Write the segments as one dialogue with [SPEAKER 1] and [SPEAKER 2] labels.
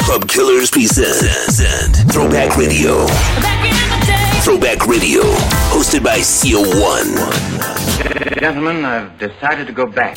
[SPEAKER 1] Pub Killers present Throwback Radio. Throwback Radio, hosted by CO1.
[SPEAKER 2] Gentlemen, I've decided to go back.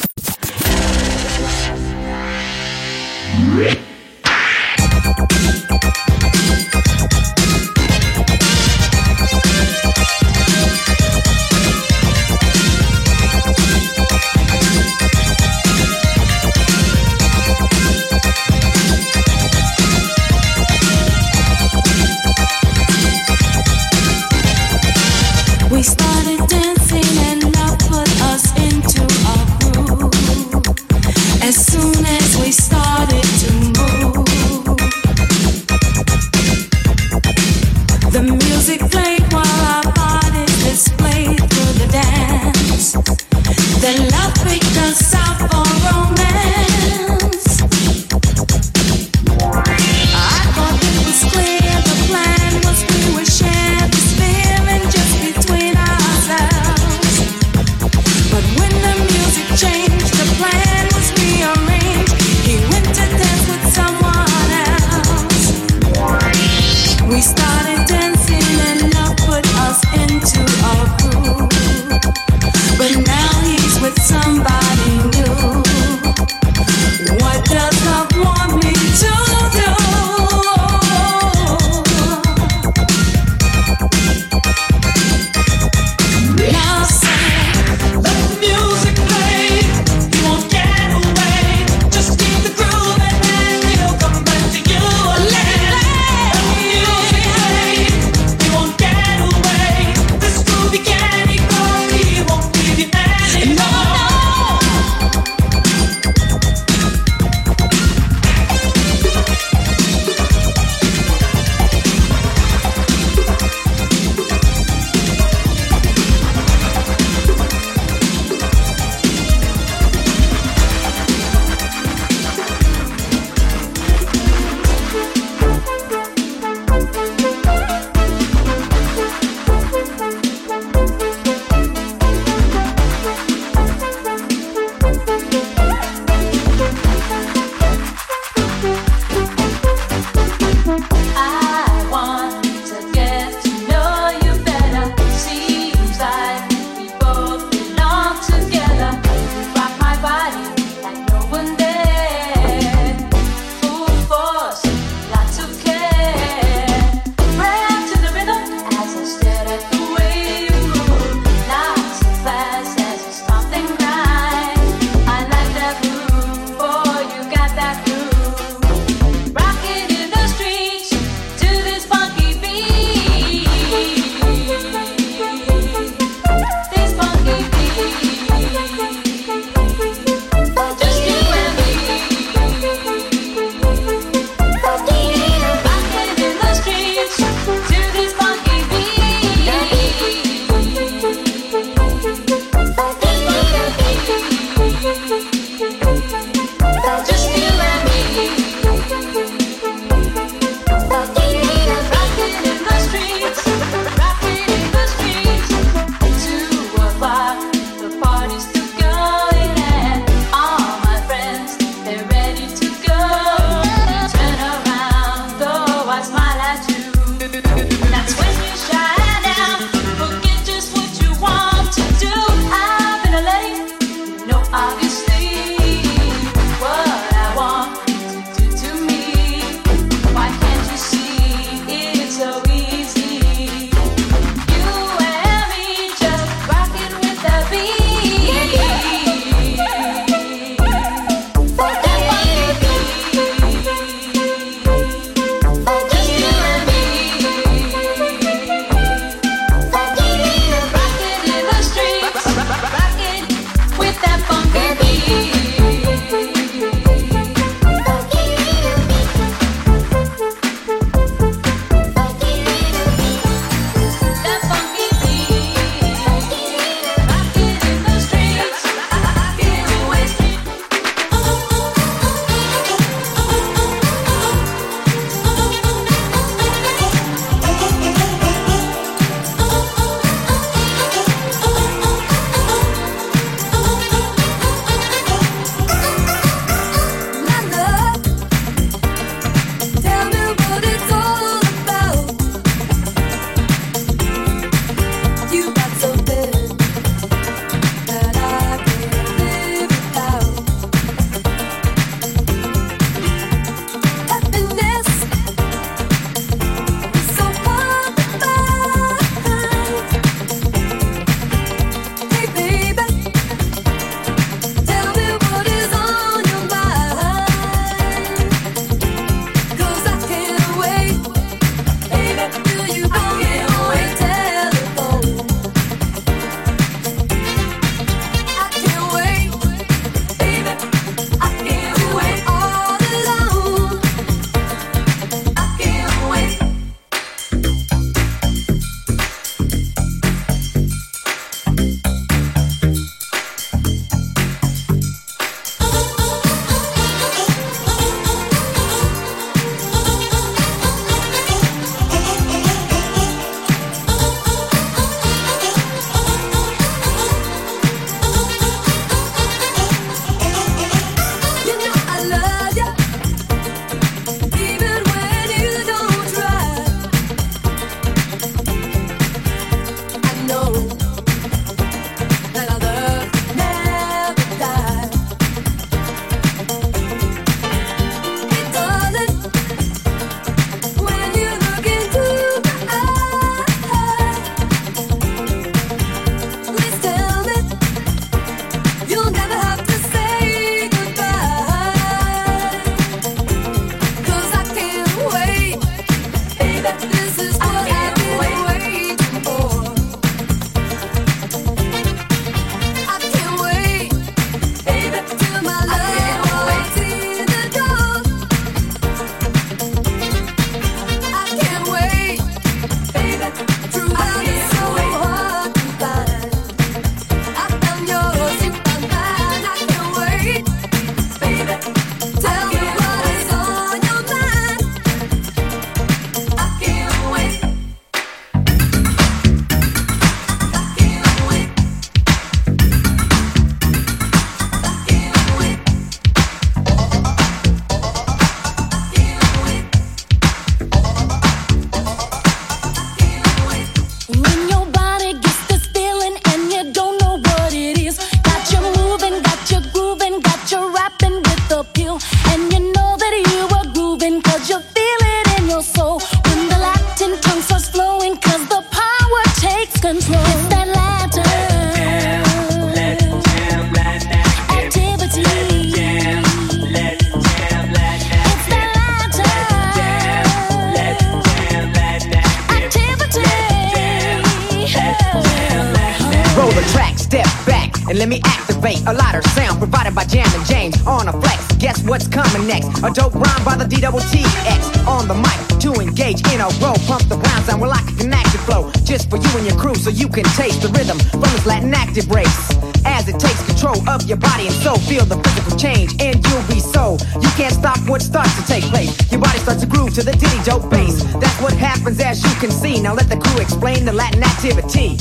[SPEAKER 3] And
[SPEAKER 4] let me activate a lighter sound provided by Jam and James on a flex. Guess what's coming next? A dope rhyme by the D-double-T-X on the mic to engage in a row. Pump the brown sound with like a connected flow. Just for you and your crew so you can taste the rhythm from this Latin active race. As it takes control of your body and soul, feel the physical change and you'll be so. You can't stop what starts to take place. Your body starts to groove to the ditty dope bass. That's what happens as you can see. Now let the crew explain the Latin activity.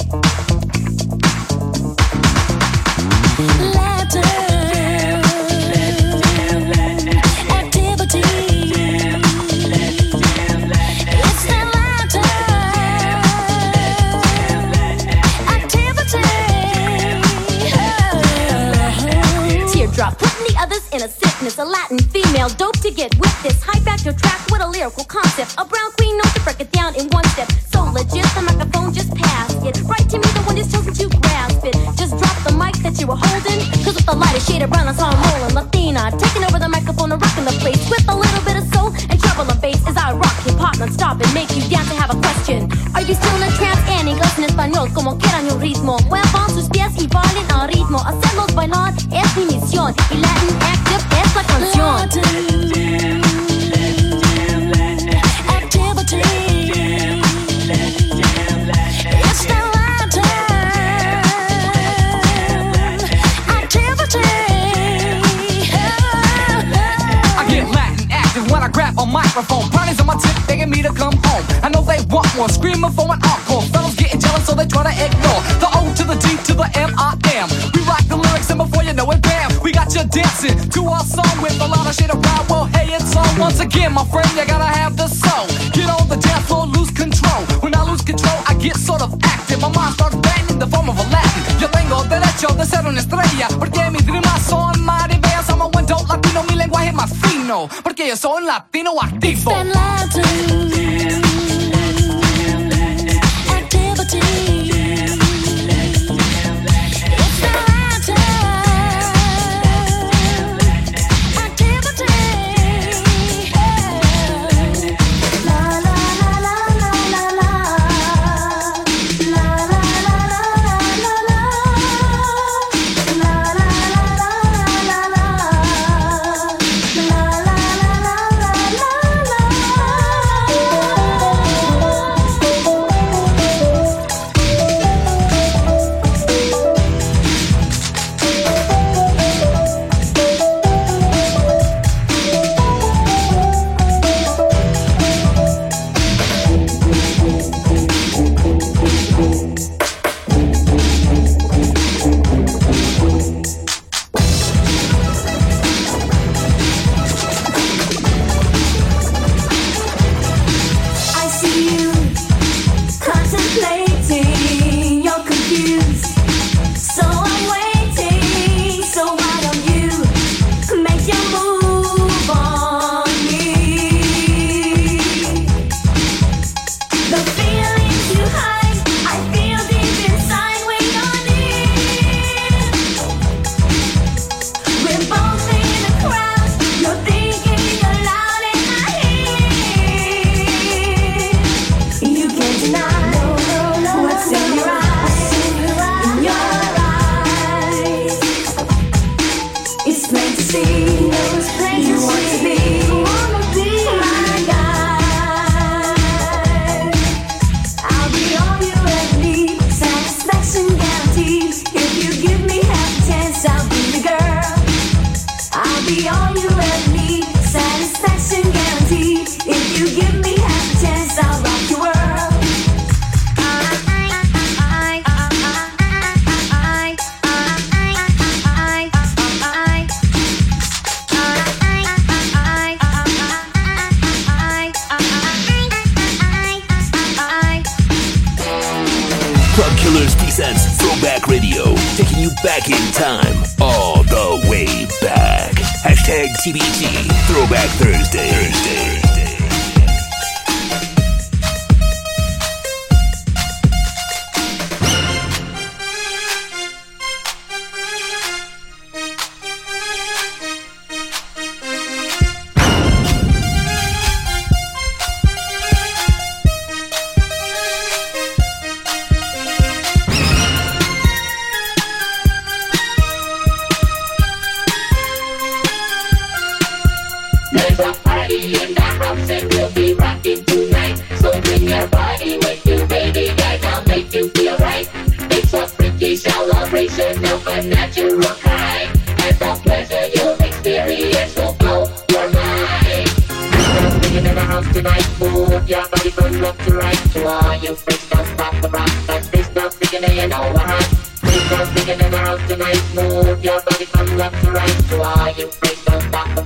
[SPEAKER 5] Sickness, a Latin female dope to get with this high factor track with a lyrical concept. A brown queen knows to break it down in one step. So legit, the microphone just passed it. Right to me, the one just chosen to grasp it. Just drop the mic that you were holding. Cause with the lighter shade of brown, I saw rolling. Latina, taking over the microphone and rocking the place. With a little bit of soul and trouble and bass as I rock hip hop non-stop and make you dance to have a question. Are you still in a trance and inglés en español como quieran un ritmo? Muevan sus pies y bailen al ritmo. Hacerlos bailar es mi misión. Y Latin
[SPEAKER 6] microphone. On my tip, begging me to come home. I know they want more, screaming for an encore. Fellas getting jealous, so they try to ignore. The O to the D to the M I am. Bam, we got you dancing to our song with a lot of shit around. Well, hey, it's on once again, my friend. You gotta have the soul. Get on the dance floor, lose control. When I lose control, I get sort of active. My mind starts banging the form of a Latin. Yo tengo derecho de ser una estrella, porque mis rimas son maribeas. I'm a buen dope latino, mi lenguaje más fino, porque yo soy un latino activo.
[SPEAKER 7] Us Move your body from left to right. Are you free? Don't stop the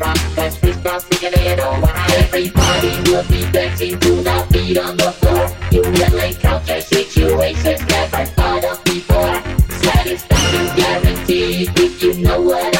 [SPEAKER 7] Everybody will be dancing to the beat on the floor. You never thought of before. Guaranteed if you know what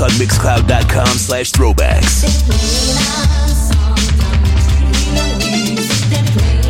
[SPEAKER 1] on mixcloud.com slash throwbacks.
[SPEAKER 6] Simply by the way you move, I want to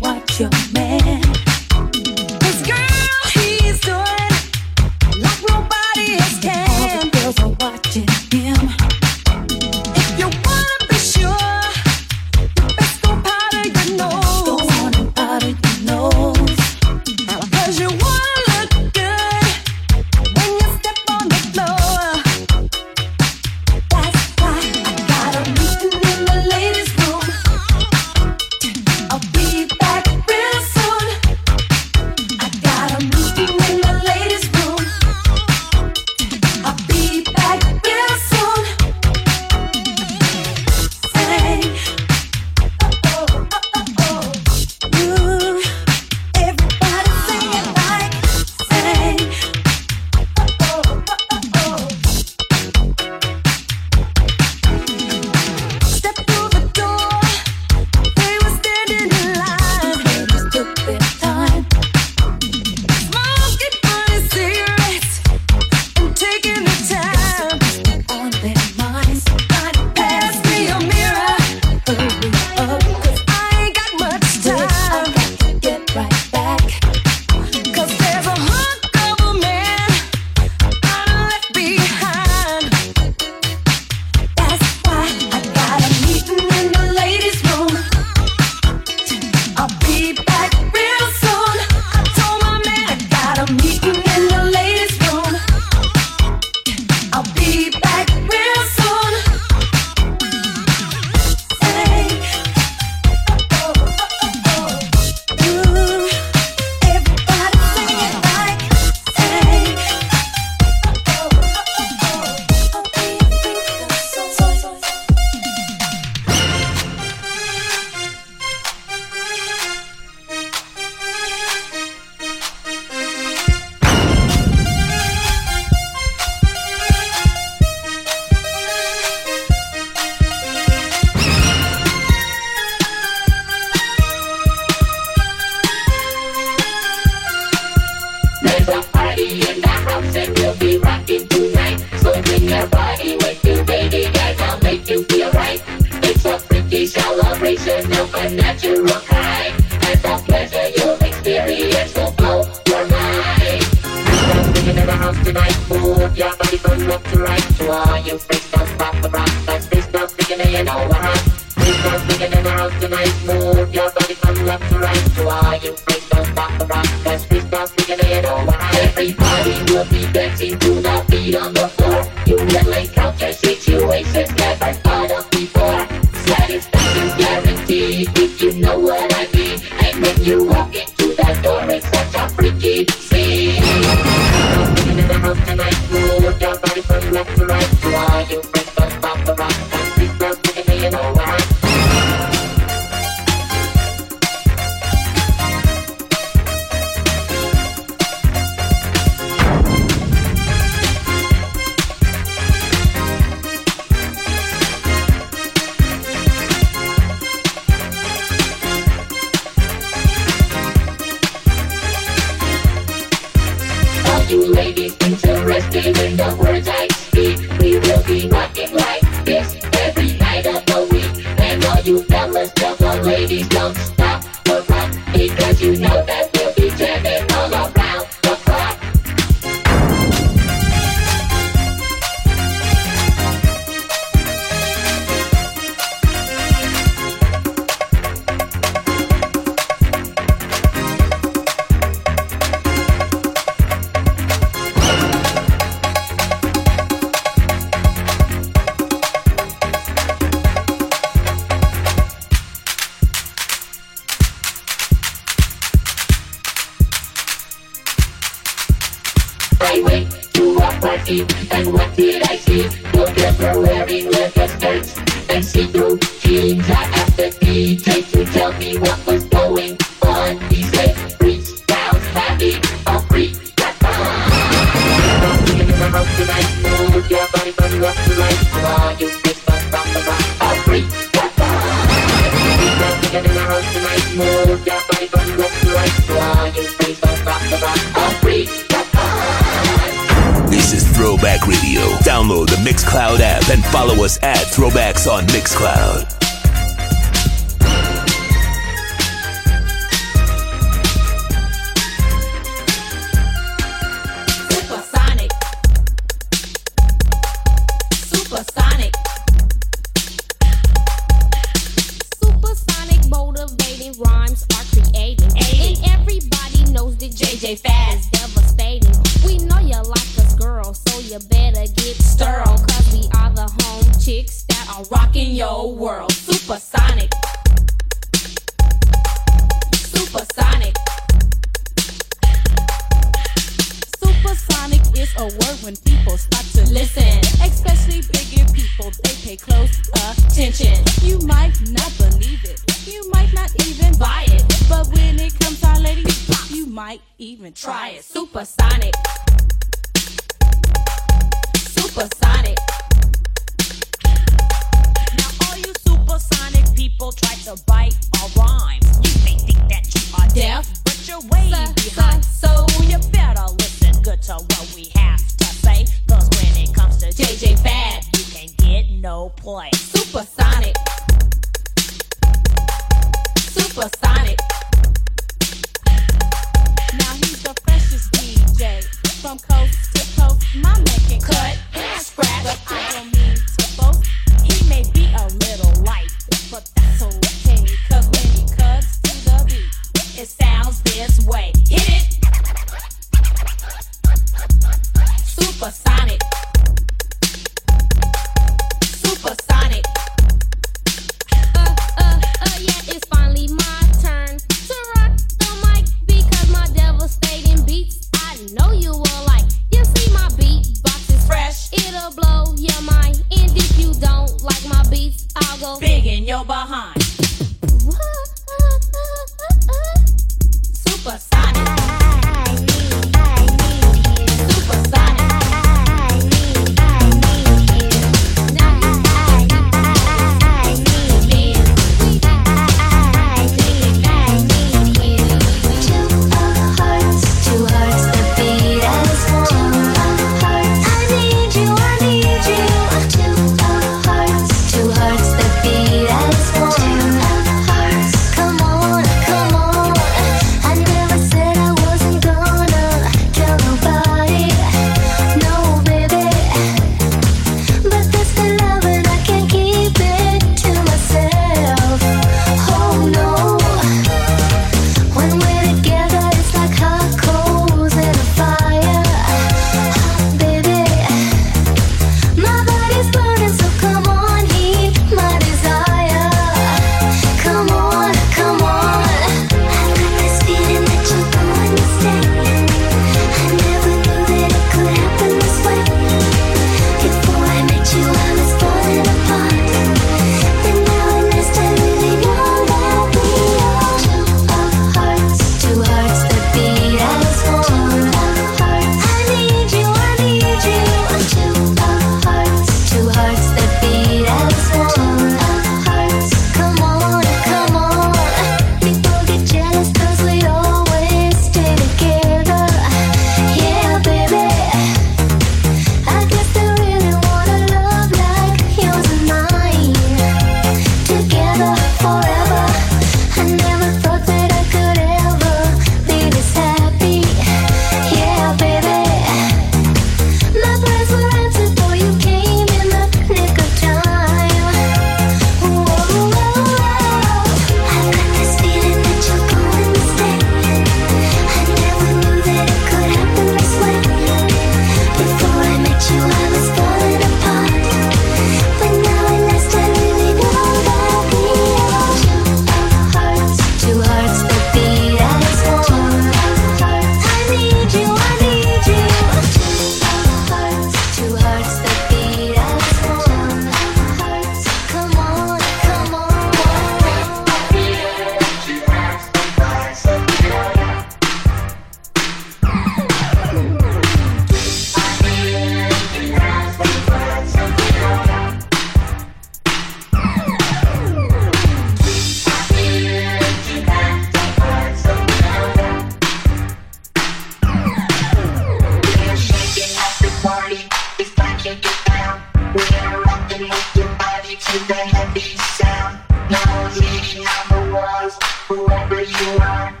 [SPEAKER 8] Now
[SPEAKER 9] leaning on the walls, whoever you are.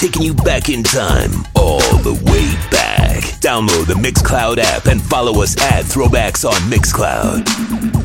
[SPEAKER 1] Taking you back in time, all the way back. Download the Mixcloud app and follow us at Throwbacks on Mixcloud.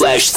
[SPEAKER 1] Slash.